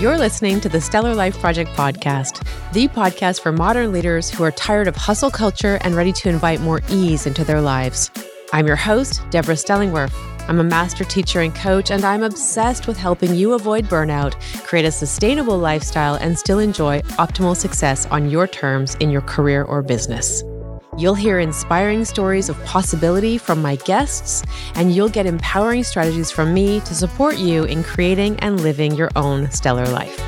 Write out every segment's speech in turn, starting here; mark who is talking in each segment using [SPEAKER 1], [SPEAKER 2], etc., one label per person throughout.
[SPEAKER 1] You're listening to the Stellar Life Project podcast, the podcast for modern leaders who are tired of hustle culture and ready to invite more ease into their lives. I'm your host, Deborah Stellingwerff. I'm a master teacher and coach, and I'm obsessed with helping you avoid burnout, create a sustainable lifestyle, and still enjoy optimal success on your terms in your career or business. You'll hear inspiring stories of possibility from my guests, and you'll get empowering strategies from me to support you in creating and living your own stellar life.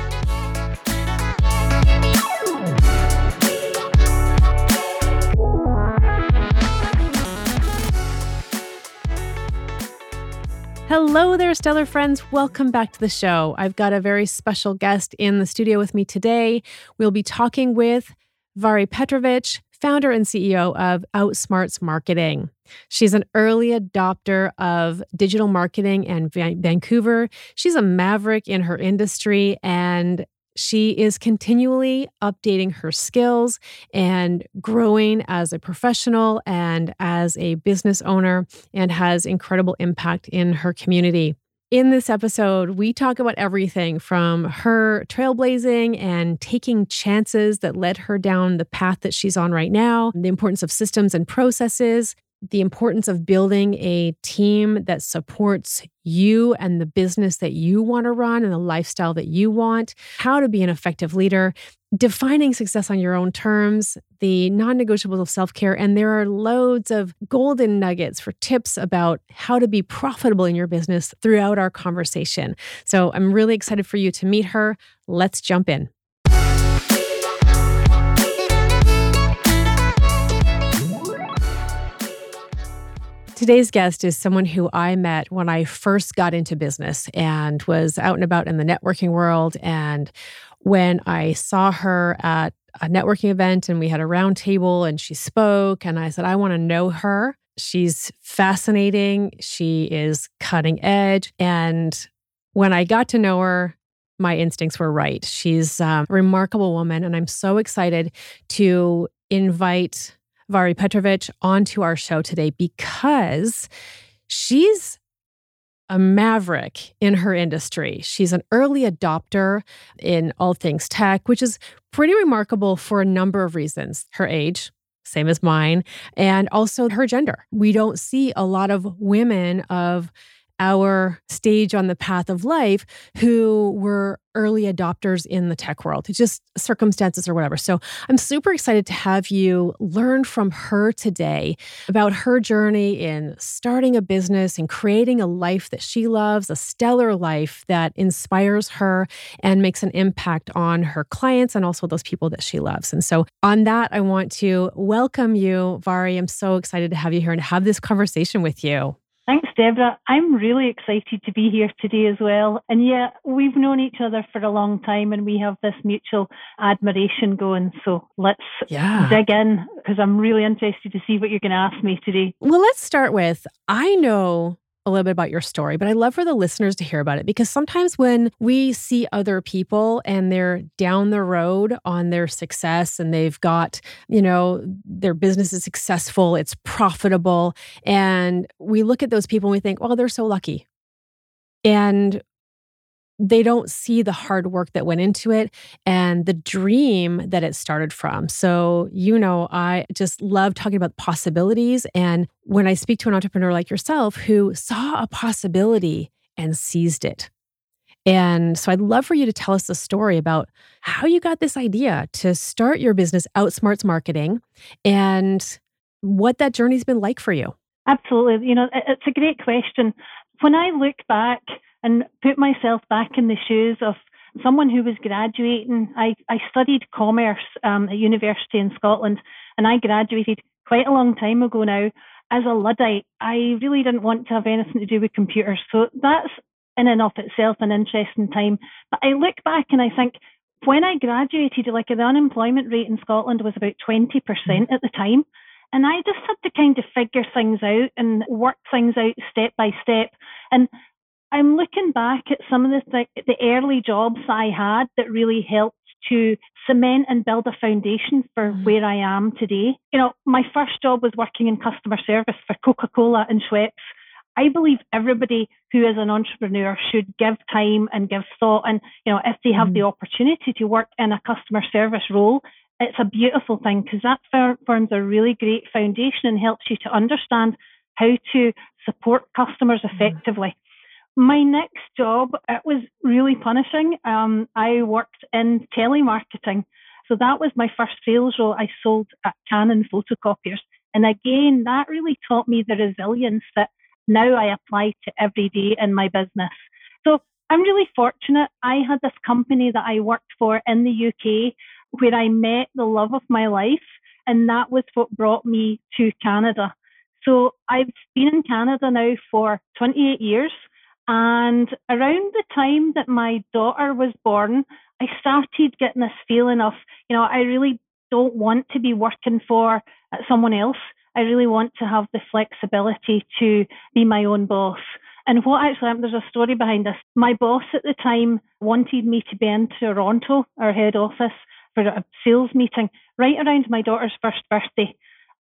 [SPEAKER 1] Hello there, stellar friends. Welcome back to the show. I've got a very special guest in the studio with me today. We'll be talking with Mhairi Petrovic, founder and CEO of Outsmarts Marketing. She's an early adopter of digital marketing and Vancouver. She's a maverick in her industry and she is continually updating her skills and growing as a professional and as a business owner and has incredible impact in her community. In this episode, we talk about everything from her trailblazing and taking chances that led her down the path that she's on right now, the importance of systems and processes, the importance of building a team that supports you and the business that you want to run and the lifestyle that you want, how to be an effective leader, defining success on your own terms, the non negotiables of self care. And there are loads of golden nuggets for tips about how to be profitable in your business throughout our conversation. So I'm really excited for you to meet her. Let's jump in. Today's guest is someone who I met when I first got into business and was out and about in the networking world. And when I saw her at a networking event and we had a round table and she spoke, and I said, I want to know her. She's fascinating. She is cutting edge. And when I got to know her, my instincts were right. She's a remarkable woman. And I'm so excited to invite Mhairi Petrovic onto our show today because she's a maverick in her industry. She's an early adopter in all things tech, which is pretty remarkable for a number of reasons. Her age, same as mine, and also her gender. We don't see a lot of women of our stage on the path of life who were early adopters in the tech world. Just circumstances or whatever. So I'm super excited to have you learn from her today about her journey in starting a business and creating a life that she loves, a stellar life that inspires her and makes an impact on her clients and also those people that she loves. And so on that, I want to welcome you, Mhairi. I'm so excited to have you here and have this conversation with you.
[SPEAKER 2] Thanks, Deborah. I'm really excited to be here today as well. And yeah, we've known each other for a long time and we have this mutual admiration going. So let's yeah. dig in because I'm really interested to see what you're going to ask me today.
[SPEAKER 1] Well, let's start with I know a little bit about your story, but I'd love for the listeners to hear about it because sometimes when we see other people and they're down the road on their success and they've got, you know, their business is successful, it's profitable, and we look at those people and we think, well, they're so lucky. And they don't see the hard work that went into it and the dream that it started from. So, you know, I just love talking about possibilities. And when I speak to an entrepreneur like yourself who saw a possibility and seized it. And so I'd love for you to tell us the story about how you got this idea to start your business, Outsmarts Marketing, and what that journey's been like for you.
[SPEAKER 2] Absolutely. You know, it's a great question. When I look back, and put myself back in the shoes of someone who was graduating. I, I studied commerce um, at university in Scotland, and I graduated quite a long time ago now. As a Luddite, I really didn't want to have anything to do with computers. So that's in and of itself an interesting time. But I look back and I think when I graduated, like the unemployment rate in Scotland was about 20% at the time. And I just had to kind of figure things out and work things out step by step. And I'm looking back at some of the th- the early jobs I had that really helped to cement and build a foundation for mm. where I am today. You know, my first job was working in customer service for Coca-Cola and Schweppes. I believe everybody who is an entrepreneur should give time and give thought. And, you know, if they have mm-hmm. the opportunity to work in a customer service role, it's a beautiful thing because that forms a really great foundation and helps you to understand how to support customers mm-hmm. effectively. My next job, it was really punishing. Um, I worked in telemarketing. So that was my first sales role. I sold at Canon photocopiers. And again, that really taught me the resilience that now I apply to every day in my business. So I'm really fortunate. I had this company that I worked for in the UK where I met the love of my life, and that was what brought me to Canada. So I've been in Canada now for 28 years. And around the time that my daughter was born, I started getting this feeling of, you know, I really don't want to be working for someone else. I really want to have the flexibility to be my own boss. And what actually, happened, there's a story behind this. My boss at the time wanted me to be in Toronto, our head office, for a sales meeting right around my daughter's first birthday.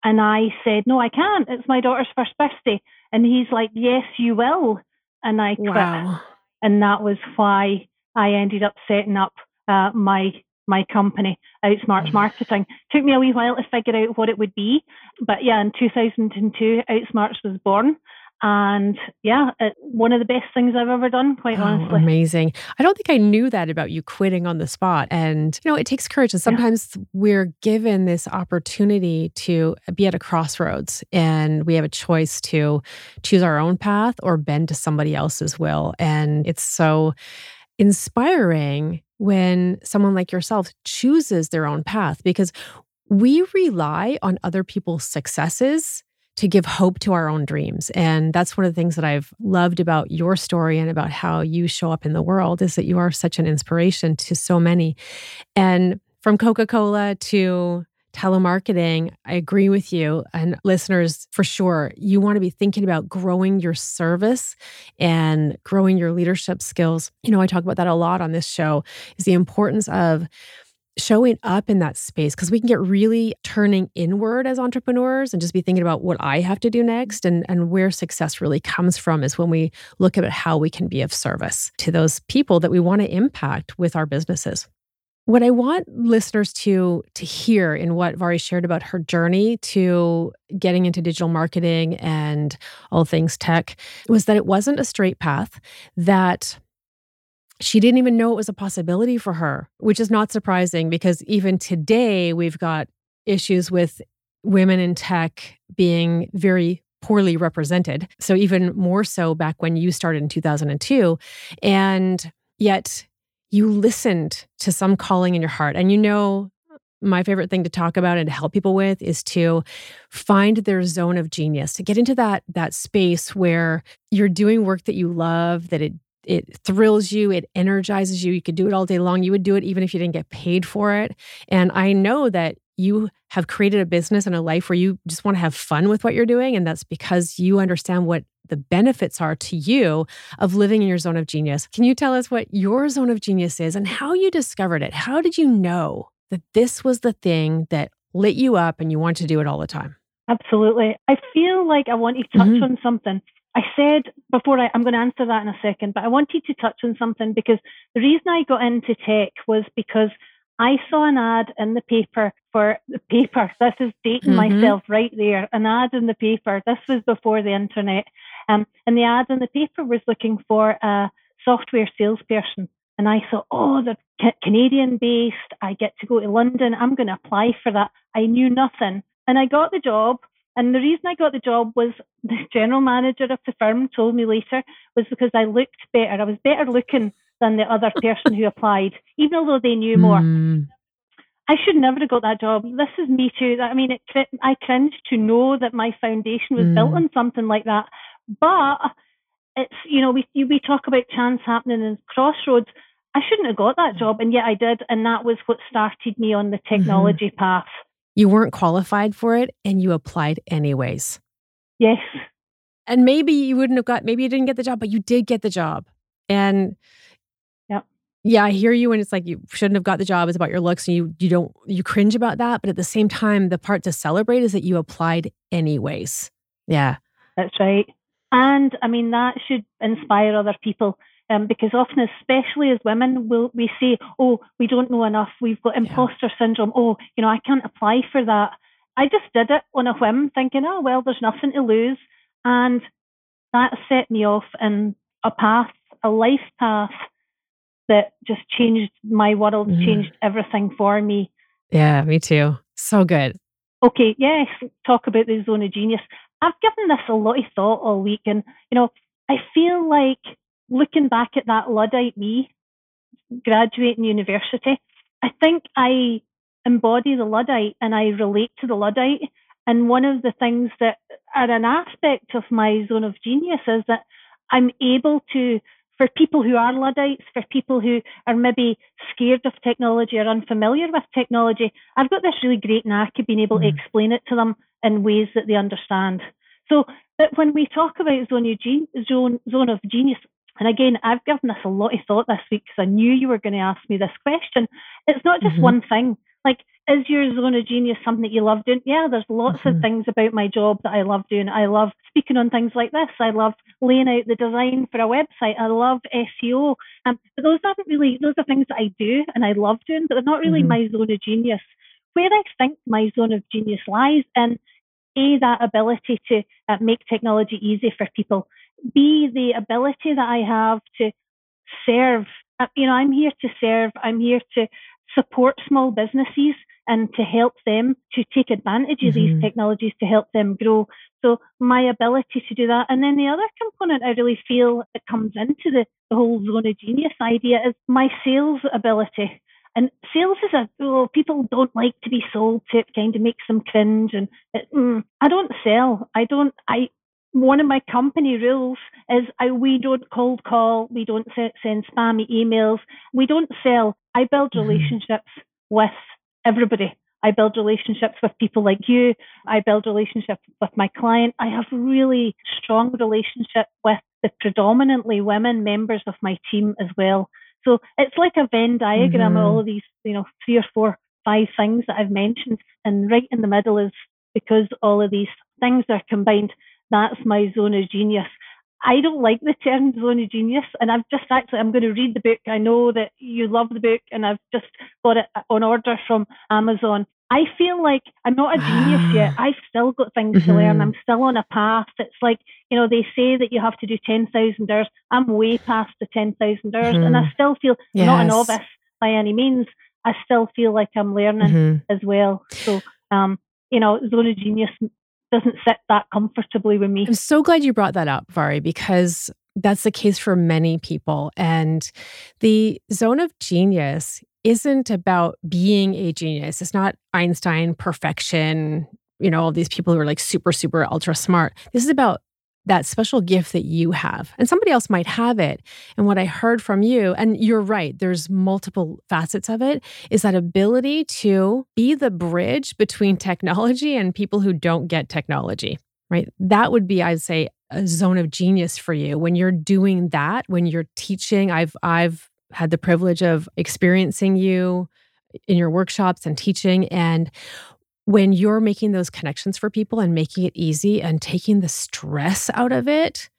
[SPEAKER 2] And I said, No, I can't. It's my daughter's first birthday. And he's like, Yes, you will. And I quit. Wow. And that was why I ended up setting up uh, my my company, Outsmarts mm. Marketing. Took me a wee while to figure out what it would be, but yeah, in 2002, Outsmarts was born. And yeah, it, one of the best things I've ever done, quite oh, honestly.
[SPEAKER 1] Amazing. I don't think I knew that about you quitting on the spot. And, you know, it takes courage. And sometimes yeah. we're given this opportunity to be at a crossroads and we have a choice to choose our own path or bend to somebody else's will. And it's so inspiring when someone like yourself chooses their own path because we rely on other people's successes to give hope to our own dreams. And that's one of the things that I've loved about your story and about how you show up in the world is that you are such an inspiration to so many. And from Coca Cola to telemarketing, I agree with you. And listeners, for sure, you want to be thinking about growing your service and growing your leadership skills. You know, I talk about that a lot on this show is the importance of showing up in that space because we can get really turning inward as entrepreneurs and just be thinking about what I have to do next and and where success really comes from is when we look at how we can be of service to those people that we want to impact with our businesses. What I want listeners to to hear in what Mhairi shared about her journey to getting into digital marketing and all things tech was that it wasn't a straight path that she didn't even know it was a possibility for her, which is not surprising because even today we've got issues with women in tech being very poorly represented. So even more so back when you started in 2002 and yet you listened to some calling in your heart. And you know, my favorite thing to talk about and to help people with is to find their zone of genius, to get into that that space where you're doing work that you love, that it it thrills you, it energizes you. You could do it all day long. You would do it even if you didn't get paid for it. And I know that you have created a business and a life where you just want to have fun with what you're doing. And that's because you understand what the benefits are to you of living in your zone of genius. Can you tell us what your zone of genius is and how you discovered it? How did you know that this was the thing that lit you up and you want to do it all the time?
[SPEAKER 2] Absolutely. I feel like I want to touch mm-hmm. on something. I said before I, I'm going to answer that in a second, but I wanted to touch on something because the reason I got into tech was because I saw an ad in the paper for the paper. This is dating mm-hmm. myself right there. An ad in the paper. This was before the internet. Um, and the ad in the paper was looking for a software salesperson. And I thought, oh, they're Canadian based. I get to go to London. I'm going to apply for that. I knew nothing. And I got the job. And the reason I got the job was the general manager of the firm told me later was because I looked better. I was better looking than the other person who applied, even though they knew more. Mm. I should never have got that job. This is me too. I mean, it, I cringe to know that my foundation was mm. built on something like that. But it's, you know, we, we talk about chance happening in crossroads. I shouldn't have got that job, and yet I did. And that was what started me on the mm-hmm. technology mm-hmm. path.
[SPEAKER 1] You weren't qualified for it, and you applied anyways.
[SPEAKER 2] Yes.
[SPEAKER 1] And maybe you wouldn't have got, maybe you didn't get the job, but you did get the job. And yeah, I hear you. And it's like you shouldn't have got the job. It's about your looks, and you you don't you cringe about that. But at the same time, the part to celebrate is that you applied anyways. Yeah,
[SPEAKER 2] that's right. And I mean, that should inspire other people um, because often, especially as women, we'll, we say, oh, we don't know enough. We've got imposter yeah. syndrome. Oh, you know, I can't apply for that. I just did it on a whim, thinking, oh, well, there's nothing to lose. And that set me off in a path, a life path that just changed my world, mm. changed everything for me.
[SPEAKER 1] Yeah, me too. So good.
[SPEAKER 2] Okay, yes, talk about the zone of genius. I've given this a lot of thought all week, and you know, I feel like looking back at that Luddite me, graduating university, I think I embody the Luddite and I relate to the Luddite. And one of the things that are an aspect of my zone of genius is that I'm able to, for people who are Luddites, for people who are maybe scared of technology or unfamiliar with technology, I've got this really great knack of being able mm. to explain it to them in ways that they understand. So that when we talk about zone of, zone, zone of genius, and again, I've given this a lot of thought this week because I knew you were going to ask me this question. It's not just mm-hmm. one thing. Like, is your zone of genius something that you love doing? Yeah, there's lots mm-hmm. of things about my job that I love doing. I love speaking on things like this. I love laying out the design for a website. I love SEO. Um, but those aren't really, those are things that I do and I love doing, but they're not really mm-hmm. my zone of genius. Where I think my zone of genius lies in A, that ability to uh, make technology easy for people. B, the ability that I have to serve. Uh, you know, I'm here to serve. I'm here to support small businesses and to help them to take advantage of mm-hmm. these technologies to help them grow. So my ability to do that. And then the other component I really feel that comes into the, the whole zone of genius idea is my sales ability. And sales is a, oh, people don't like to be sold to. It kind of makes them cringe. And it, mm, I don't sell. I don't, I, one of my company rules is I, we don't cold call, we don't send spammy emails, we don't sell. I build mm-hmm. relationships with everybody. I build relationships with people like you. I build relationships with my client. I have really strong relationship with the predominantly women members of my team as well. So it's like a Venn diagram mm-hmm. of all of these, you know, three or four, five things that I've mentioned. And right in the middle is because all of these things are combined that's my zone of genius. I don't like the term zone of genius, and I've just actually I'm going to read the book. I know that you love the book, and I've just got it on order from Amazon. I feel like I'm not a genius yet. I've still got things mm-hmm. to learn. Mm-hmm. I'm still on a path. It's like you know they say that you have to do ten thousand hours. I'm way past the ten thousand hours, mm-hmm. and I mm-hmm. still feel yes. not a novice by any means. I still feel like I'm learning mm-hmm. as well. So um, you know, zone of genius doesn't sit that comfortably with me.
[SPEAKER 1] I'm so glad you brought that up, Mhairi, because that's the case for many people. And the zone of genius isn't about being a genius. It's not Einstein perfection, you know, all these people who are like super, super ultra smart. This is about that special gift that you have. And somebody else might have it. And what i heard from you and you're right there's multiple facets of it is that ability to be the bridge between technology and people who don't get technology right? That would be i'd say a zone of genius for you. When you're doing that when you're teaching i've i've had the privilege of experiencing you in your workshops and teaching and when you're making those connections for people and making it easy and taking the stress out of it,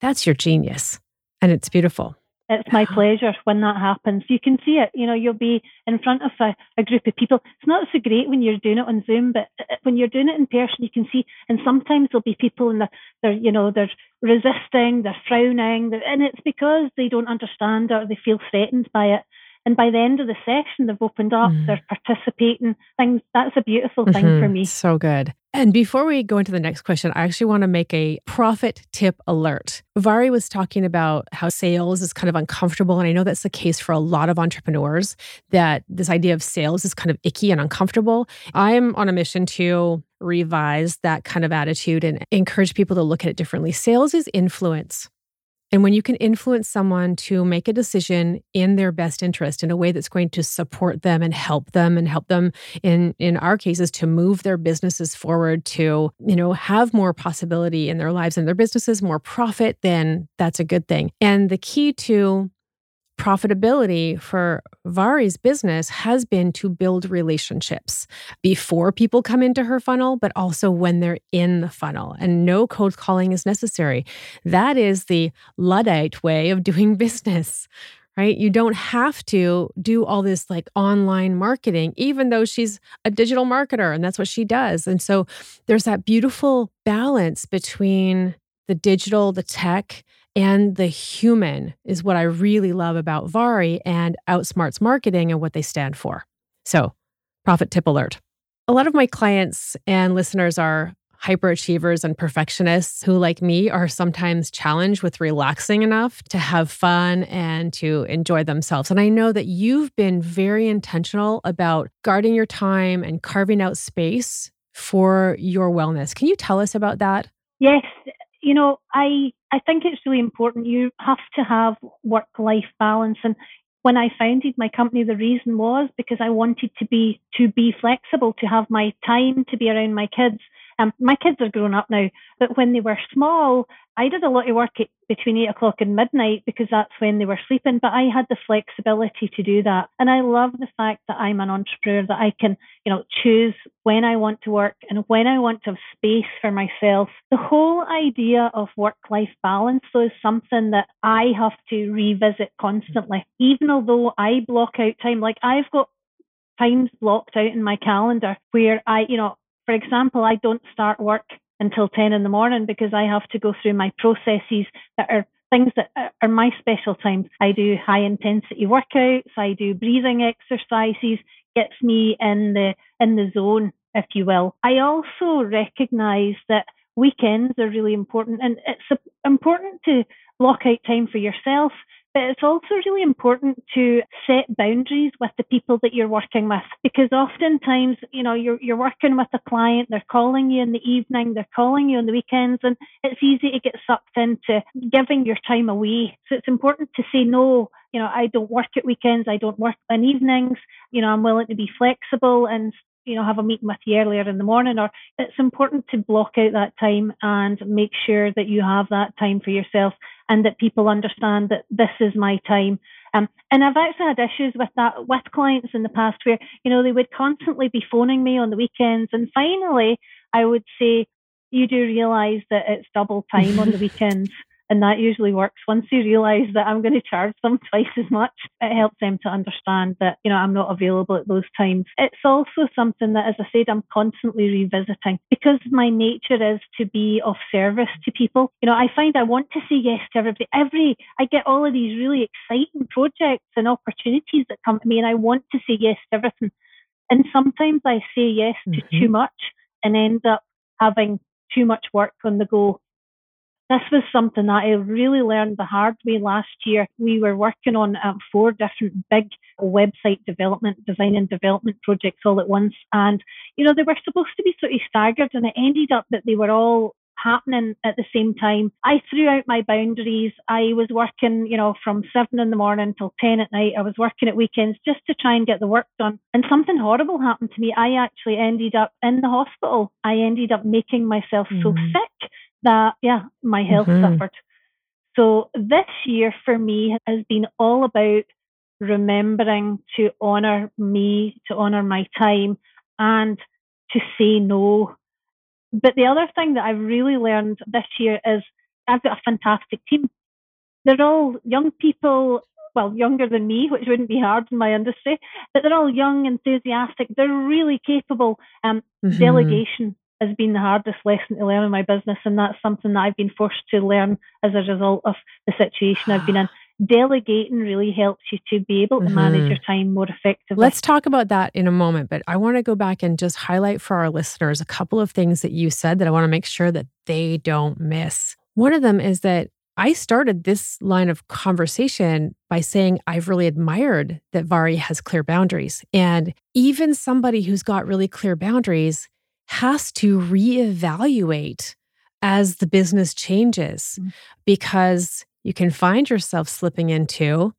[SPEAKER 1] that's your genius. And it's beautiful.
[SPEAKER 2] It's my pleasure when that happens. You can see it. You know, you'll be in front of a, a, group of people. It's not so great when you're doing it on Zoom, but uh, uh, when you're doing it in person, you can see. And sometimes there'll be people and they're, they're you know, they're resisting, they're frowning, they're, and it's because they don't understand or they feel threatened by it. And by the end of the session, they've opened up, mm. they're participating. Things that's a beautiful thing mm-hmm. for me.
[SPEAKER 1] So good. And before we go into the next question, I actually want to make a profit tip alert. Mhairi was talking about how sales is kind of uncomfortable. And I know that's the case for a lot of entrepreneurs, that this idea of sales is kind of icky and uncomfortable. I'm on a mission to revise that kind of attitude and encourage people to look at it differently. Sales is influence. And when you can influence someone to make a decision in their best interest in a way that's going to support them and help them and help them in in our cases to move their businesses forward to, you know, have more possibility in their lives and their businesses, more profit, then that's a good thing. And the key to profitability for Mhairi's business has been to build relationships before people come into her funnel, but also when they're in the funnel. And no cold calling is necessary. That is the Luddite way of doing business, right? You don't have to do all this like online marketing, even though she's a digital marketer and that's what she does. And so there's that beautiful balance between the digital, the tech, and the human is what I really love about Mhairi and Outsmarts Marketing and what they stand for. So, profit tip alert. A lot of my clients and listeners are hyperachievers and perfectionists who, like me, are sometimes challenged with relaxing enough to have fun and to enjoy themselves. And I know that you've been very intentional about guarding your time and carving out space for your wellness. Can you tell us about that?
[SPEAKER 2] Yes. You know, I I think it's really important. You have to have work life balance. And when I founded my company, the reason was because I wanted to be to be flexible, to have my time to be around my kids. Um, my kids are grown up now, but when they were small, I did a lot of work at, between eight o'clock and midnight because that's when they were sleeping, but I had the flexibility to do that. And I love the fact that I'm an entrepreneur, that I can, you know, choose when I want to work and when I want to have space for myself. The whole idea of work life balance, though, is something that I have to revisit constantly. Even although I block out time, like I've got times blocked out in my calendar where I, you know, for example, I don't start work until 10 in the morning because I have to go through my processes that are things that are my special times. I do high intensity workouts, I do breathing exercises, gets me in the in the zone, if you will. I also recognize that weekends are really important and it's important to block out time for yourself but it's also really important to set boundaries with the people that you're working with because oftentimes, you know, you're, you're working with a client, they're calling you in the evening, they're calling you on the weekends, and it's easy to get sucked into giving your time away. So it's important to say no. You know, I don't work at weekends, I don't work on evenings. You know, I'm willing to be flexible and you know, have a meeting with you earlier in the morning, or it's important to block out that time and make sure that you have that time for yourself and that people understand that this is my time. Um, and I've actually had issues with that with clients in the past where, you know, they would constantly be phoning me on the weekends. And finally, I would say, you do realize that it's double time on the weekends. And that usually works. Once you realize that I'm going to charge them twice as much, it helps them to understand that, you know, I'm not available at those times. It's also something that, as I said, I'm constantly revisiting because my nature is to be of service to people. You know, I find I want to say yes to everybody. Every, I get all of these really exciting projects and opportunities that come to me and I want to say yes to everything. And sometimes I say yes to mm-hmm. too much and end up having too much work on the go this was something that I really learned the hard way last year. We were working on um, four different big website development, design and development projects all at once. And, you know, they were supposed to be sort of staggered and it ended up that they were all happening at the same time. I threw out my boundaries. I was working, you know, from seven in the morning till 10 at night. I was working at weekends just to try and get the work done. And something horrible happened to me. I actually ended up in the hospital. I ended up making myself mm. so sick that, yeah, my health mm-hmm. suffered. So this year for me has been all about remembering to honor me, to honor my time, and to say no. But the other thing that I've really learned this year is I've got a fantastic team. They're all young people, well, younger than me, which wouldn't be hard in my industry, but they're all young, enthusiastic. They're really capable. Um, mm-hmm. Delegation has been the hardest lesson to learn in my business. And that's something that I've been forced to learn as a result of the situation I've been in. Delegating really helps you to be able to mm-hmm. manage your time more effectively.
[SPEAKER 1] Let's talk about that in a moment, but I want to go back and just highlight for our listeners a couple of things that you said that I want to make sure that they don't miss. One of them is that I started this line of conversation by saying I've really admired that Mhairi has clear boundaries. And even somebody who's got really clear boundaries has to reevaluate as the business changes mm-hmm. because you can find yourself slipping into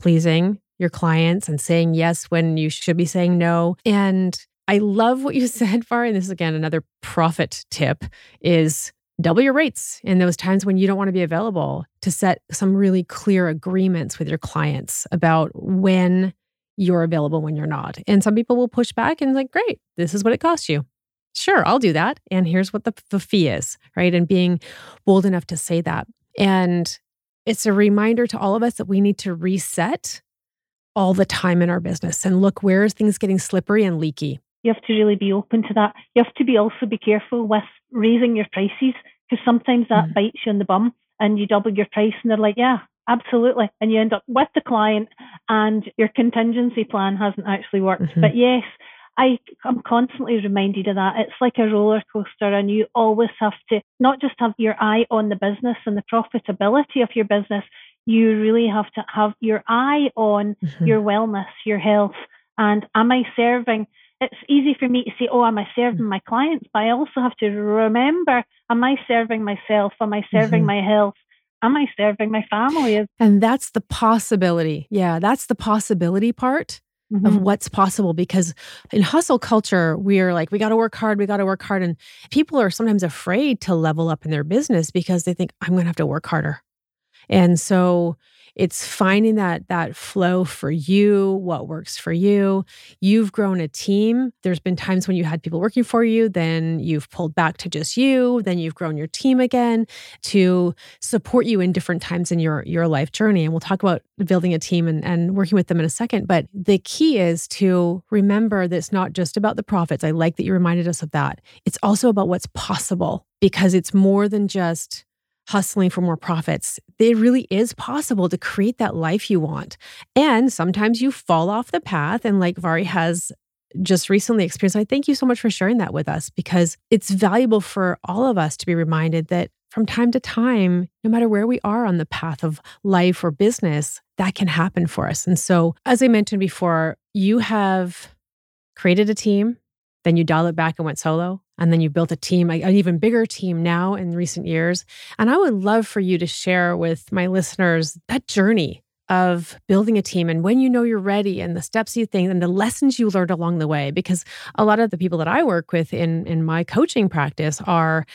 [SPEAKER 1] pleasing your clients and saying yes when you should be saying no. And I love what you said, Far. And this is again another profit tip is double your rates in those times when you don't want to be available to set some really clear agreements with your clients about when you're available when you're not. And some people will push back and like, great, this is what it costs you. Sure, I'll do that. And here's what the, the fee is, right? And being bold enough to say that. And it's a reminder to all of us that we need to reset all the time in our business and look where is things getting slippery and leaky.
[SPEAKER 2] You have to really be open to that. You have to be also be careful with raising your prices because sometimes that mm. bites you in the bum and you double your price and they're like, yeah, absolutely. And you end up with the client and your contingency plan hasn't actually worked. Mm-hmm. But yes, I am constantly reminded of that. It's like a roller coaster, and you always have to not just have your eye on the business and the profitability of your business, you really have to have your eye on mm-hmm. your wellness, your health. And am I serving? It's easy for me to say, oh, am I serving my clients? But I also have to remember, am I serving myself? Am I serving mm-hmm. my health? Am I serving my family?
[SPEAKER 1] And that's the possibility. Yeah, that's the possibility part mm-hmm. of what's possible because in hustle culture we're like we got to work hard we got to work hard and people are sometimes afraid to level up in their business because they think i'm going to have to work harder and so it's finding that that flow for you what works for you. You've grown a team. There's been times when you had people working for you then you've pulled back to just you then you've grown your team again to support you in different times in your your life journey. And we'll talk about building a team and, and working with them in a second but the key is to remember that it's not just about the profits. I like that you reminded us of that. It's also about what's possible because it's more than just hustling for more profits. It really is possible to create that life you want. And sometimes you fall off the path. And like Mhairi has just recently experienced, I thank you so much for sharing that with us because it's valuable for all of us to be reminded that from time to time, no matter where we are on the path of life or business, that can happen for us. And so, as I mentioned before, you have created a team, then you dial it back and went solo. And then you built a team, an even bigger team now in recent years. And I would love for you to share with my listeners that journey of building a team and when you know you're ready and the steps you think and the lessons you learned along the way. Because a lot of the people that I work with in in my coaching practice are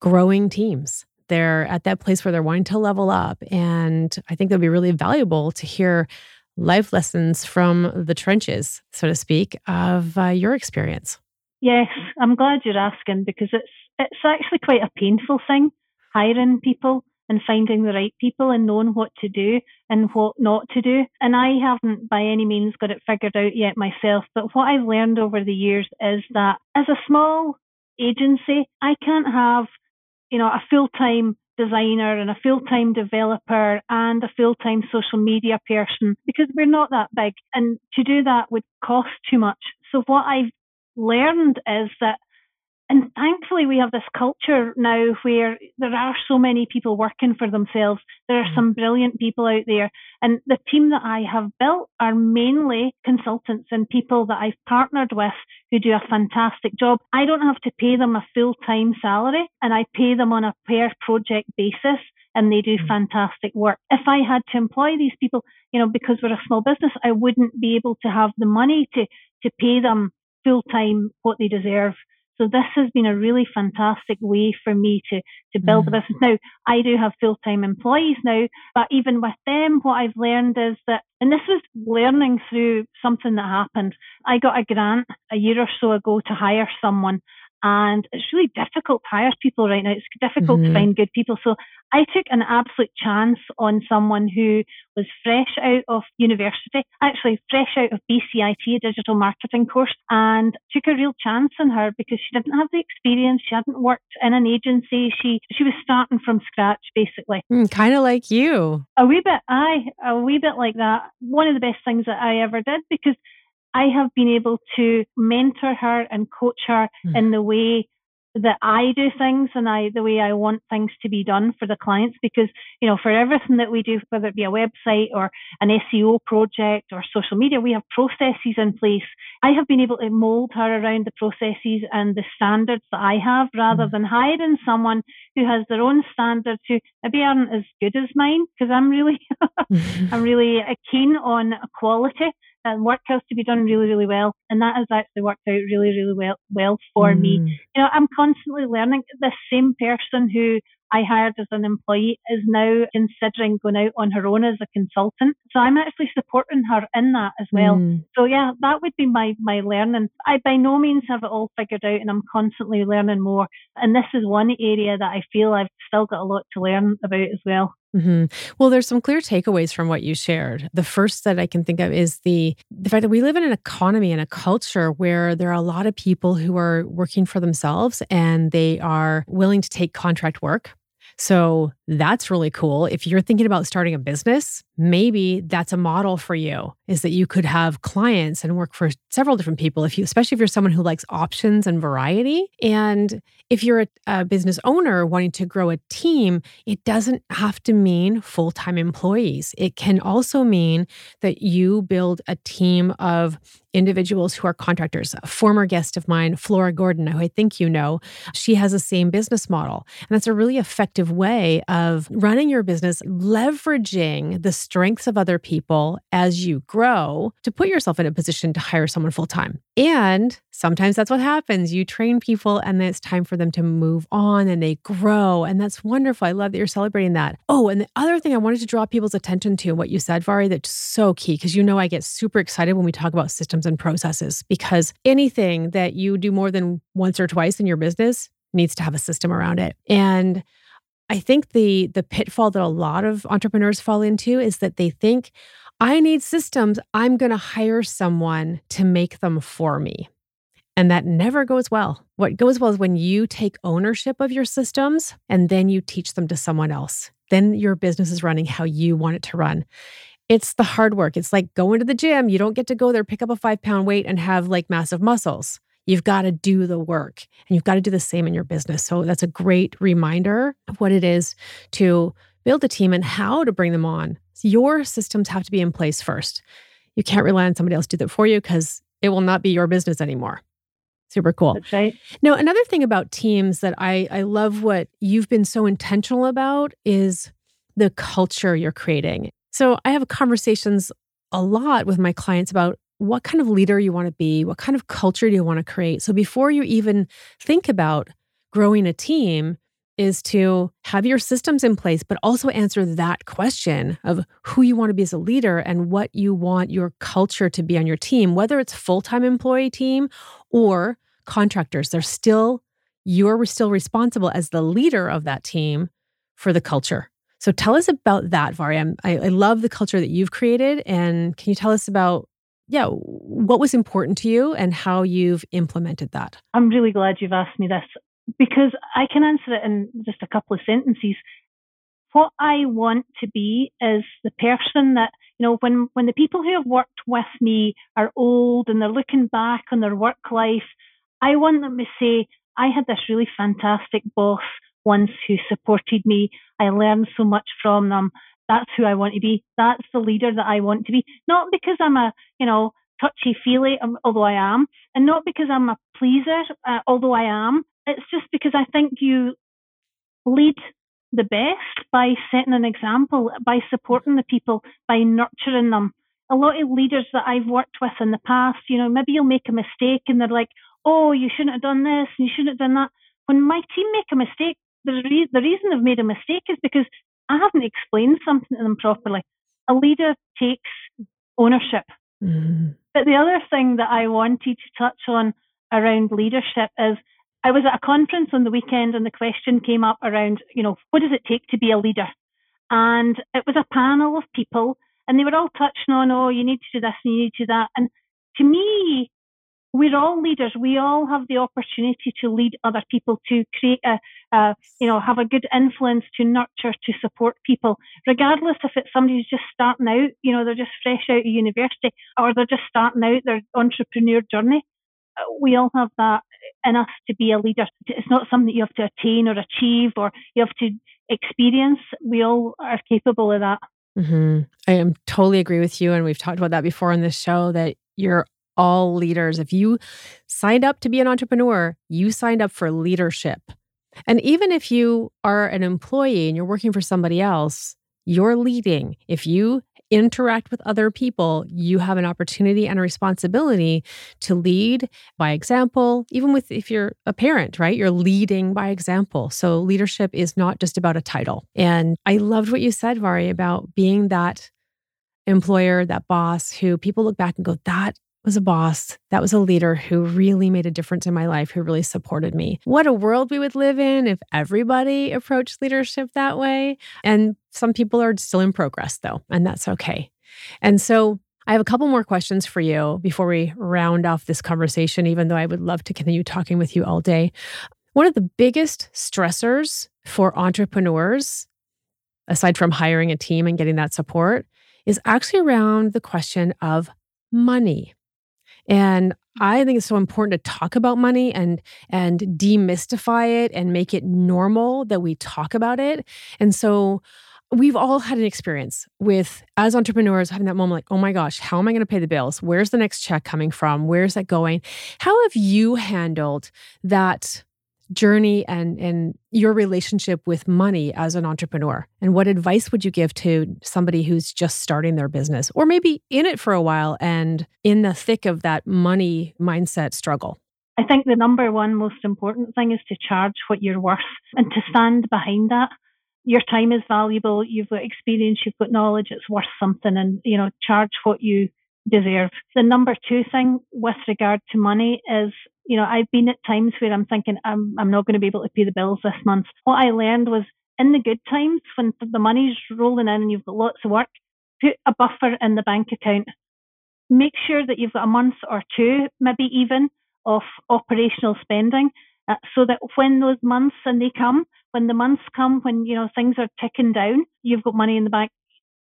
[SPEAKER 1] growing teams. They're at that place where they're wanting to level up. And I think that'd be really valuable to hear life lessons from the trenches so to speak of uh, your experience
[SPEAKER 2] Yes, I'm glad you're asking because it's it's actually quite a painful thing hiring people and finding the right people and knowing what to do and what not to do. And I haven't by any means got it figured out yet myself. But what I've learned over the years is that as a small agency, I can't have, you know, a full time designer and a full time developer and a full time social media person because we're not that big. And to do that would cost too much. So what I've learned is that, and thankfully we have this culture now where there are so many people working for themselves. There are mm-hmm. some brilliant people out there. And the team that I have built are mainly consultants and people that I've partnered with who do a fantastic job. I don't have to pay them a full time salary and I pay them on a per project basis and they do mm-hmm. fantastic work. If I had to employ these people, you know, because we're a small business, I wouldn't be able to have the money to to pay them full time what they deserve. So this has been a really fantastic way for me to to build mm. a business. Now I do have full time employees now, but even with them, what I've learned is that, and this was learning through something that happened. I got a grant a year or so ago to hire someone, and it's really difficult to hire people right now. It's difficult mm-hmm. to find good people. So I took an absolute chance on someone who was fresh out of university, actually fresh out of BCIT, a digital marketing course, and took a real chance on her because she didn't have the experience. She hadn't worked in an agency. She she was starting from scratch, basically.
[SPEAKER 1] Mm, kind of like you.
[SPEAKER 2] A wee bit, aye, a wee bit like that. One of the best things that I ever did because I have been able to mentor her and coach her mm. in the way that I do things and I the way I want things to be done for the clients because you know for everything that we do whether it be a website or an SEO project or social media we have processes in place I have been able to mold her around the processes and the standards that I have rather mm. than hiring someone who has their own standards who maybe aren't as good as mine because I'm really I'm really keen on quality and work has to be done really, really well. And that has actually worked out really, really well, well for mm. me. You know, I'm constantly learning. The same person who I hired as an employee is now considering going out on her own as a consultant. So I'm actually supporting her in that as well. Mm. So yeah, that would be my my learning. I by no means have it all figured out and I'm constantly learning more. And this is one area that I feel I've still got a lot to learn about as well.
[SPEAKER 1] Mm-hmm. Well, there's some clear takeaways from what you shared. The first that I can think of is the the fact that we live in an economy and a culture where there are a lot of people who are working for themselves and they are willing to take contract work. So that's really cool. If you're thinking about starting a business, maybe that's a model for you is that you could have clients and work for several different people if you especially if you're someone who likes options and variety and if you're a, a business owner wanting to grow a team it doesn't have to mean full-time employees it can also mean that you build a team of individuals who are contractors. A former guest of mine, Flora Gordon, who I think you know, she has the same business model. And that's a really effective way of running your business, leveraging the strengths of other people as you grow to put yourself in a position to hire someone full time. And sometimes that's what happens. You train people and then it's time for them to move on and they grow. And that's wonderful. I love that you're celebrating that. Oh, and the other thing I wanted to draw people's attention to, what you said, Mhairi, that's so key, because you know I get super excited when we talk about systems and processes, because anything that you do more than once or twice in your business needs to have a system around it. And I think the the pitfall that a lot of entrepreneurs fall into is that they think I need systems. I'm going to hire someone to make them for me. And that never goes well. What goes well is when you take ownership of your systems and then you teach them to someone else. Then your business is running how you want it to run. It's the hard work. It's like going to the gym. You don't get to go there, pick up a five pound weight, and have like massive muscles. You've got to do the work and you've got to do the same in your business. So that's a great reminder of what it is to build a team and how to bring them on. Your systems have to be in place first. You can't rely on somebody else to do that for you because it will not be your business anymore. Super cool.
[SPEAKER 2] That's right.
[SPEAKER 1] Now, another thing about teams that I, I love what you've been so intentional about is the culture you're creating. So I have conversations a lot with my clients about what kind of leader you want to be, what kind of culture do you want to create. So before you even think about growing a team, is to have your systems in place, but also answer that question of who you want to be as a leader and what you want your culture to be on your team, whether it's full-time employee team or contractors. They're still, you're still responsible as the leader of that team for the culture. So tell us about that, Mhairi. I, I love the culture that you've created. And can you tell us about yeah, what was important to you and how you've implemented that?
[SPEAKER 2] I'm really glad you've asked me this because I can answer it in just a couple of sentences. What I want to be is the person that, you know, when, when the people who have worked with me are old and they're looking back on their work life, I want them to say, I had this really fantastic boss once who supported me. I learned so much from them that's who I want to be. That's the leader that I want to be. Not because I'm a, you know, touchy feely, um, although I am, and not because I'm a pleaser, uh, although I am. It's just because I think you lead the best by setting an example, by supporting the people, by nurturing them. A lot of leaders that I've worked with in the past, you know, maybe you'll make a mistake and they're like, oh, you shouldn't have done this and you shouldn't have done that. When my team make a mistake, the, re- the reason they've made a mistake is because I haven't explained something to them properly. A leader takes ownership. Mm-hmm. But the other thing that I wanted to touch on around leadership is I was at a conference on the weekend and the question came up around, you know, what does it take to be a leader? And it was a panel of people and they were all touching on, oh, you need to do this and you need to do that. And to me, we're all leaders. We all have the opportunity to lead other people, to create a, a, you know, have a good influence, to nurture, to support people, regardless if it's somebody who's just starting out, you know, they're just fresh out of university or they're just starting out their entrepreneur journey. We all have that in us to be a leader. It's not something you have to attain or achieve or you have to experience. We all are capable of that.
[SPEAKER 1] Mm-hmm. I am totally agree with you. And we've talked about that before on this show that you're all leaders. If you signed up to be an entrepreneur, you signed up for leadership. And even if you are an employee and you're working for somebody else, you're leading. If you interact with other people, you have an opportunity and a responsibility to lead by example, even with if you're a parent, right? You're leading by example. So leadership is not just about a title. And I loved what you said, Mhairi, about being that employer, that boss who people look back and go, that was a boss. That was a leader who really made a difference in my life, who really supported me. What a world we would live in if everybody approached leadership that way. And some people are still in progress, though, and that's okay. And so I have a couple more questions for you before we round off this conversation, even though I would love to continue talking with you all day. One of the biggest stressors for entrepreneurs, aside from hiring a team and getting that support, is actually around the question of money. And mm-hmm. I think it's so important to talk about money and and demystify it and make it normal that we talk about it. And so we've all had an experience with as entrepreneurs having that moment like, oh my gosh, how am I going to pay the bills? Where's the next check coming from? Where's that going? How have you handled that journey and and your relationship with money as an entrepreneur? And what advice would you give to somebody who's just starting their business or maybe in it for a while and in the thick of that money mindset struggle?
[SPEAKER 2] I think the number one most important thing is to charge what you're worth and to stand behind that. Your time is valuable. You've got experience. You've got knowledge. It's worth something and you know charge what you deserve. The number two thing with regard to money is you know, I've been at times where I'm thinking I'm I'm not going to be able to pay the bills this month. What I learned was in the good times when the money's rolling in and you've got lots of work, put a buffer in the bank account. Make sure that you've got a month or two, maybe even, of operational spending, uh, so that when those months and they come, when the months come, when you know things are ticking down, you've got money in the bank.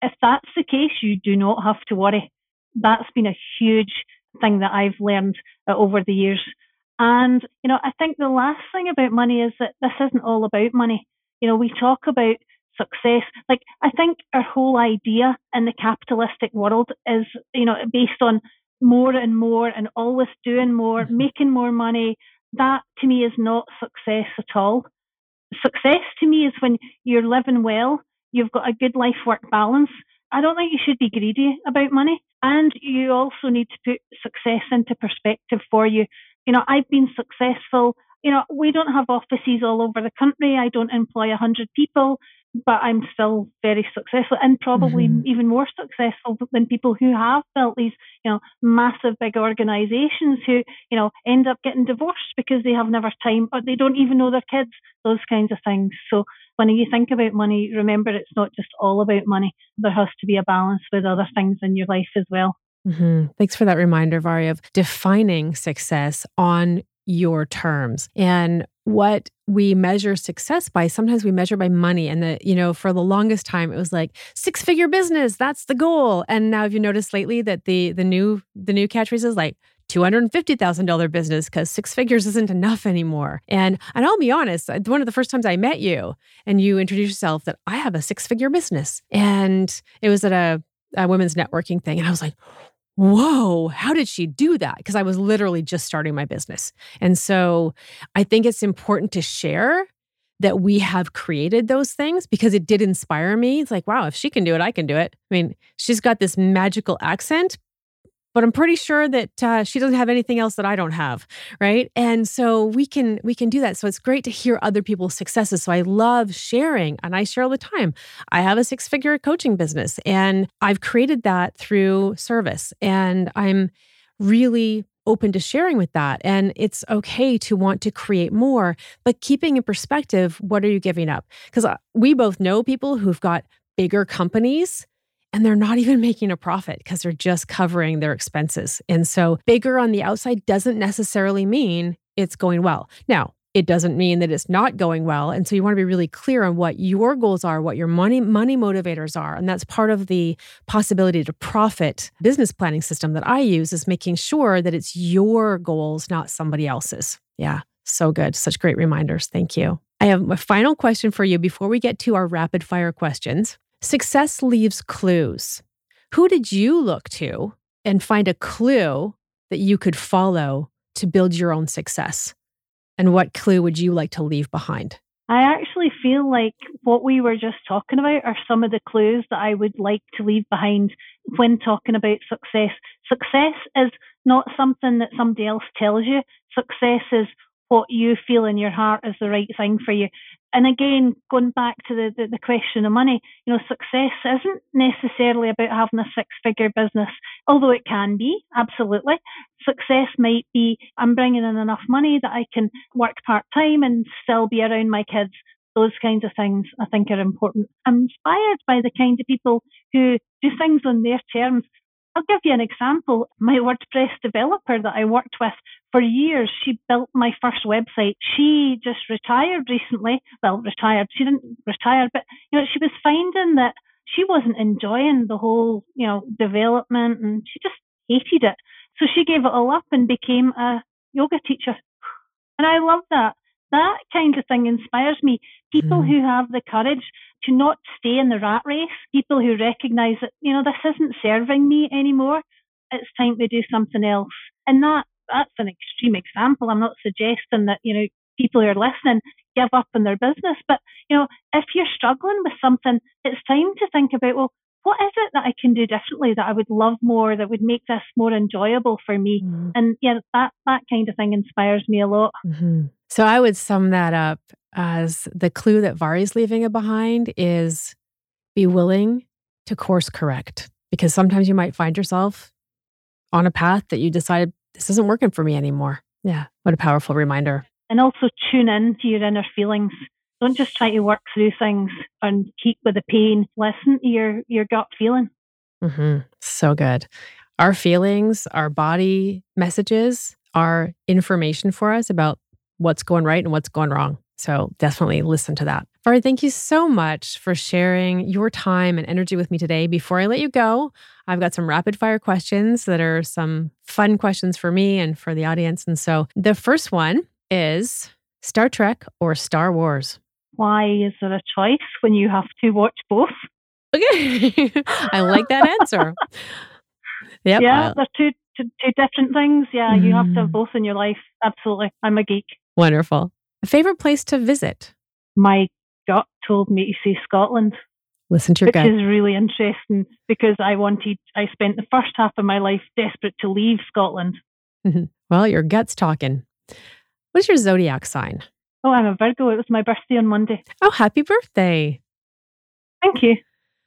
[SPEAKER 2] If that's the case, you do not have to worry. That's been a huge thing that I've learned uh, over the years. And, you know, I think the last thing about money is that this isn't all about money. You know, we talk about success. Like, I think our whole idea in the capitalistic world is, you know, based on more and more and always doing more, mm-hmm. making more money. That to me is not success at all. Success to me is when you're living well, you've got a good life work balance. I don't think you should be greedy about money. And you also need to put success into perspective for you. You know, I've been successful. You know, we don't have offices all over the country. I don't employ 100 people, but I'm still very successful and probably mm-hmm. even more successful than people who have built these, you know, massive big organizations who, you know, end up getting divorced because they have never time or they don't even know their kids, those kinds of things. So when you think about money, remember it's not just all about money. There has to be a balance with other things in your life as well.
[SPEAKER 1] Mm-hmm. Thanks for that reminder, Mhairi, of defining success on your terms. And what we measure success by, sometimes we measure by money. And the, you know, for the longest time, it was like six figure business, that's the goal. And now have you noticed lately that the the new the new catchphrase is like $250,000 business because six figures isn't enough anymore. And and I'll be honest, one of the first times I met you and you introduced yourself that I have a six figure business. And it was at a, a women's networking thing. And I was like, whoa, how did she do that? Because I was literally just starting my business. And so I think it's important to share that we have created those things because it did inspire me. It's like, wow, if she can do it, I can do it. I mean, she's got this magical accent, but I'm pretty sure that uh, she doesn't have anything else that I don't have, right? And so we can we can do that. So it's great to hear other people's successes. So I love sharing, and I share all the time. I have a six figure coaching business, and I've created that through service, and I'm really open to sharing with that. And it's okay to want to create more, but keeping in perspective, what are you giving up? Because uh, we both know people who've got bigger companies and they're not even making a profit because they're just covering their expenses. And so, bigger on the outside doesn't necessarily mean it's going well. Now, it doesn't mean that it's not going well and so you want to be really clear on what your goals are what your money money motivators are and that's part of the possibility to profit business planning system that i use is making sure that it's your goals not somebody else's. Yeah so good. Such great reminders. Thank you. I have a final question for you before we get to our rapid fire questions Success leaves clues. Who did you look to and find a clue that you could follow to build your own success? And what clue would you like to leave behind?
[SPEAKER 2] I actually feel like what we were just talking about are some of the clues that I would like to leave behind when talking about success. Success is not something that somebody else tells you. Success is what you feel in your heart is the right thing for you. And again, going back to the, the, the question of money, you know, success isn't necessarily about having a six figure business, although it can be, absolutely. Success might be I'm bringing in enough money that I can work part time and still be around my kids. Those kinds of things I think are important. I'm inspired by the kind of people who do things on their terms I'll give you an example. My WordPress developer that I worked with for years, she built my first website. She just retired recently. Well, retired. She didn't retire, but you know, she was finding that she wasn't enjoying the whole, you know, development and she just hated it. So she gave it all up and became a yoga teacher. And I love that. That kind of thing inspires me. People mm. who have the courage to not stay in the rat race, people who recognize that, you know, this isn't serving me anymore. It's time to do something else. And that that's an extreme example. I'm not suggesting that, you know, people who are listening give up on their business. But, you know, if you're struggling with something, it's time to think about, well, what is it that I can do differently that I would love more, that would make this more enjoyable for me? Mm-hmm. And yeah, that that kind of thing inspires me a lot.
[SPEAKER 1] Mm-hmm. So I would sum that up as the clue that Mhairi's leaving it behind is be willing to course correct because sometimes you might find yourself on a path that you decided this isn't working for me anymore. Yeah, what a powerful reminder.
[SPEAKER 2] And also tune in to your inner feelings. Don't just try to work through things and keep with the pain. Listen to your your gut feeling.
[SPEAKER 1] Mm-hmm. So good. Our feelings, our body messages are information for us about what's going right and what's going wrong. So definitely listen to that. Mhairi, thank you so much for sharing your time and energy with me today. Before I let you go, I've got some rapid fire questions that are some fun questions for me and for the audience. And so the first one is Star Trek or Star Wars?
[SPEAKER 2] Why is there a choice when you have to watch both?
[SPEAKER 1] Okay. I like that answer.
[SPEAKER 2] Yep. Yeah, they're two, two, two different things. Yeah, mm. you have to have mm. both in your life. Absolutely. I'm a geek.
[SPEAKER 1] Wonderful. A favorite place to visit?
[SPEAKER 2] My gut told me to say Scotland.
[SPEAKER 1] Listen to your
[SPEAKER 2] which
[SPEAKER 1] gut.
[SPEAKER 2] Which is really interesting because I wanted, I spent the first half of my life desperate to leave Scotland.
[SPEAKER 1] Mm-hmm. Well, your gut's talking. What's your zodiac sign?
[SPEAKER 2] Oh, I'm a Virgo. It was my birthday on Monday.
[SPEAKER 1] Oh, happy birthday.
[SPEAKER 2] Thank you.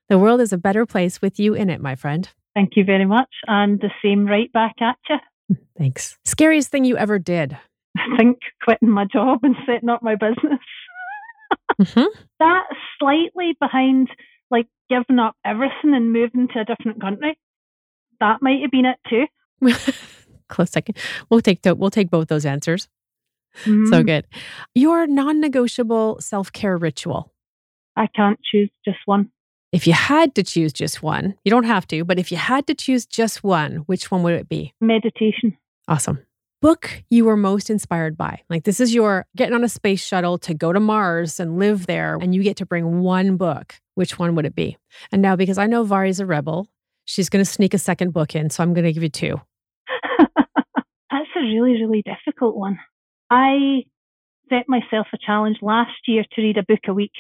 [SPEAKER 1] The world is a better place with you in it, my friend.
[SPEAKER 2] Thank you very much. And the same right back at you.
[SPEAKER 1] Thanks. Scariest thing you ever did?
[SPEAKER 2] Think quitting my job and setting up my business. mm-hmm. That's slightly behind like giving up everything and moving to a different country. That might have been it too.
[SPEAKER 1] Close second. We'll take we'll take both those answers. Mm-hmm. So good. Your non-negotiable self-care ritual.
[SPEAKER 2] I can't choose just one.
[SPEAKER 1] If you had to choose just one, you don't have to, but if you had to choose just one, which one would it be?
[SPEAKER 2] Meditation.
[SPEAKER 1] Awesome book you were most inspired by. Like this is your getting on a space shuttle to go to Mars and live there, and you get to bring one book. Which one would it be? And now, because I know Mhairi's a rebel, she's going to sneak a second book in. So I'm going to give you two.
[SPEAKER 2] That's a really, really difficult one. I set myself a challenge last year to read a book a week.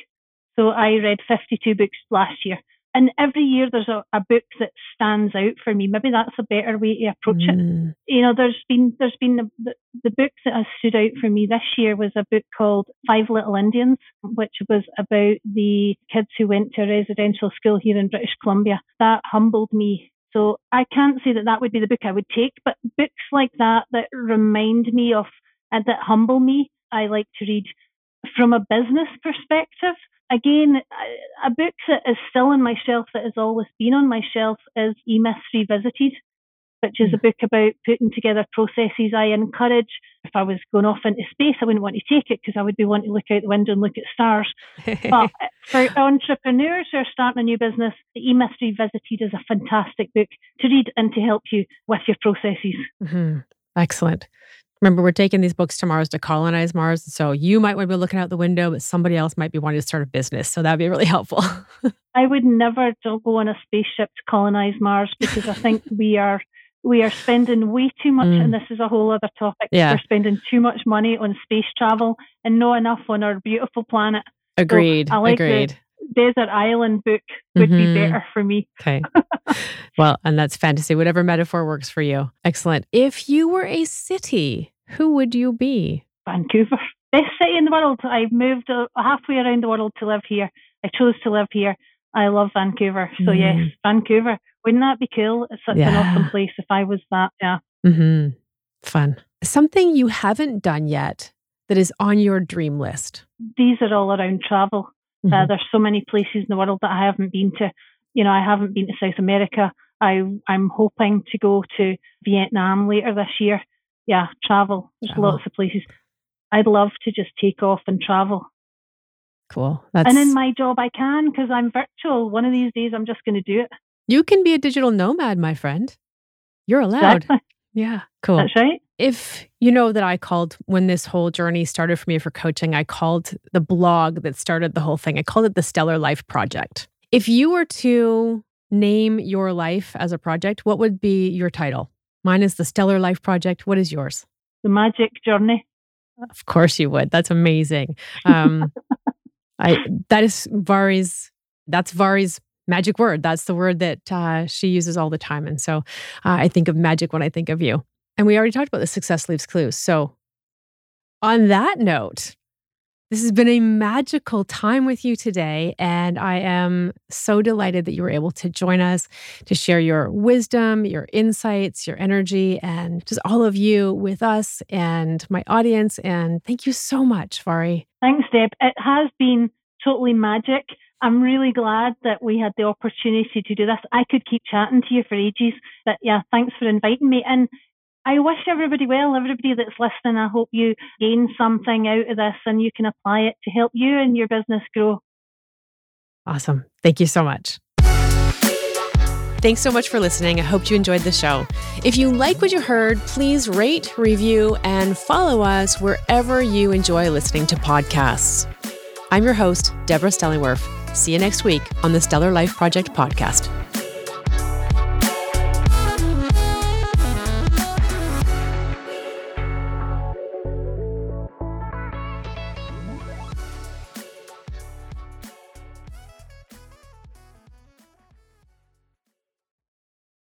[SPEAKER 2] So I read 52 books last year and every year there's a, a, book that stands out for me. Maybe that's a better way to approach mm. it. You know, there's been there's been the, the, the book that has stood out for me this year was a book called Five Little Indians, which was about the kids who went to a residential school here in British Columbia. That humbled me. So I can't say that that would be the book I would take, but books like that that remind me of and that humble me, I like to read from a business perspective again, a book that is still on my shelf that has always been on my shelf is E Myth Revisited, which is a hmm. book about putting together processes I encourage. If I was going off into space, I wouldn't want to take it because I would be wanting to look out the window and look at stars. but for entrepreneurs who are starting a new business, the E Myth Revisited is a fantastic book to read and to help you with your processes.
[SPEAKER 1] Mm-hmm. Excellent. Remember, we're taking these books to Mars to colonize Mars. So you might want to be looking out the window, but somebody else might be wanting to start a business. So that'd be really helpful.
[SPEAKER 2] I would never go on a spaceship to colonize Mars because I think we are We are spending way too much, mm. and this is a whole other topic.
[SPEAKER 1] Yeah.
[SPEAKER 2] We're spending too much money on space travel and not enough on our beautiful planet.
[SPEAKER 1] Agreed.
[SPEAKER 2] So I like
[SPEAKER 1] Agreed.
[SPEAKER 2] Desert island book would mm-hmm. be better for me.
[SPEAKER 1] Okay. well, and that's fantasy. Whatever metaphor works for you. Excellent. If you were a city, who would you be?
[SPEAKER 2] Vancouver. Best city in the world. I moved uh, halfway around the world to live here. I chose to live here. I love Vancouver. So mm. yes, Vancouver. Wouldn't that be cool? It's such yeah. an awesome place if I was that. Yeah.
[SPEAKER 1] Mm-hmm. Fun. Something you haven't done yet that is on your dream list.
[SPEAKER 2] These are all around travel. Uh, mm-hmm. Uh, there's so many places in the world that I haven't been to. You know, I haven't been to South America. I I'm hoping to go to Vietnam later this year. Yeah, travel. There's travel. lots of places. I'd love to just take off and travel.
[SPEAKER 1] Cool. That's...
[SPEAKER 2] And in my job, I can because I'm virtual. One of these days, I'm just going to do it.
[SPEAKER 1] You can be a digital nomad, my friend. You're allowed.
[SPEAKER 2] Exactly.
[SPEAKER 1] Yeah, cool.
[SPEAKER 2] That's right.
[SPEAKER 1] If you know that I called when this whole journey started for me for coaching, I called the blog that started the whole thing, I called it the Stellar Life Project. If you were to name your life as a project, what would be your title? Mine is the Stellar Life Project. What is yours?
[SPEAKER 2] The Magic Journey.
[SPEAKER 1] Of course you would. That's amazing. Um, I that is Mhairi's. That's Mhairi's magic word. That's the word that uh, she uses all the time. And so uh, I think of magic when I think of you. And we already talked about the success leaves clues. So on that note, this has been a magical time with you today. And I am so delighted that you were able to join us to share your wisdom, your insights, your energy, and just all of you with us and my audience. And thank you so much, Mhairi.
[SPEAKER 2] Thanks, Deb. It has been totally magic. I'm really glad that we had the opportunity to do this. I could keep chatting to you for ages, but yeah, thanks for inviting me. And I wish everybody well, everybody that's listening. I hope you gain something out of this and you can apply it to help you and your business grow.
[SPEAKER 1] Awesome. Thank you so much. Thanks so much for listening. I hope you enjoyed the show. If you like what you heard, please rate, review, and follow us wherever you enjoy listening to podcasts. I'm your host, Deborah Stellingwerff. See you next week on the Stellar Life Project podcast.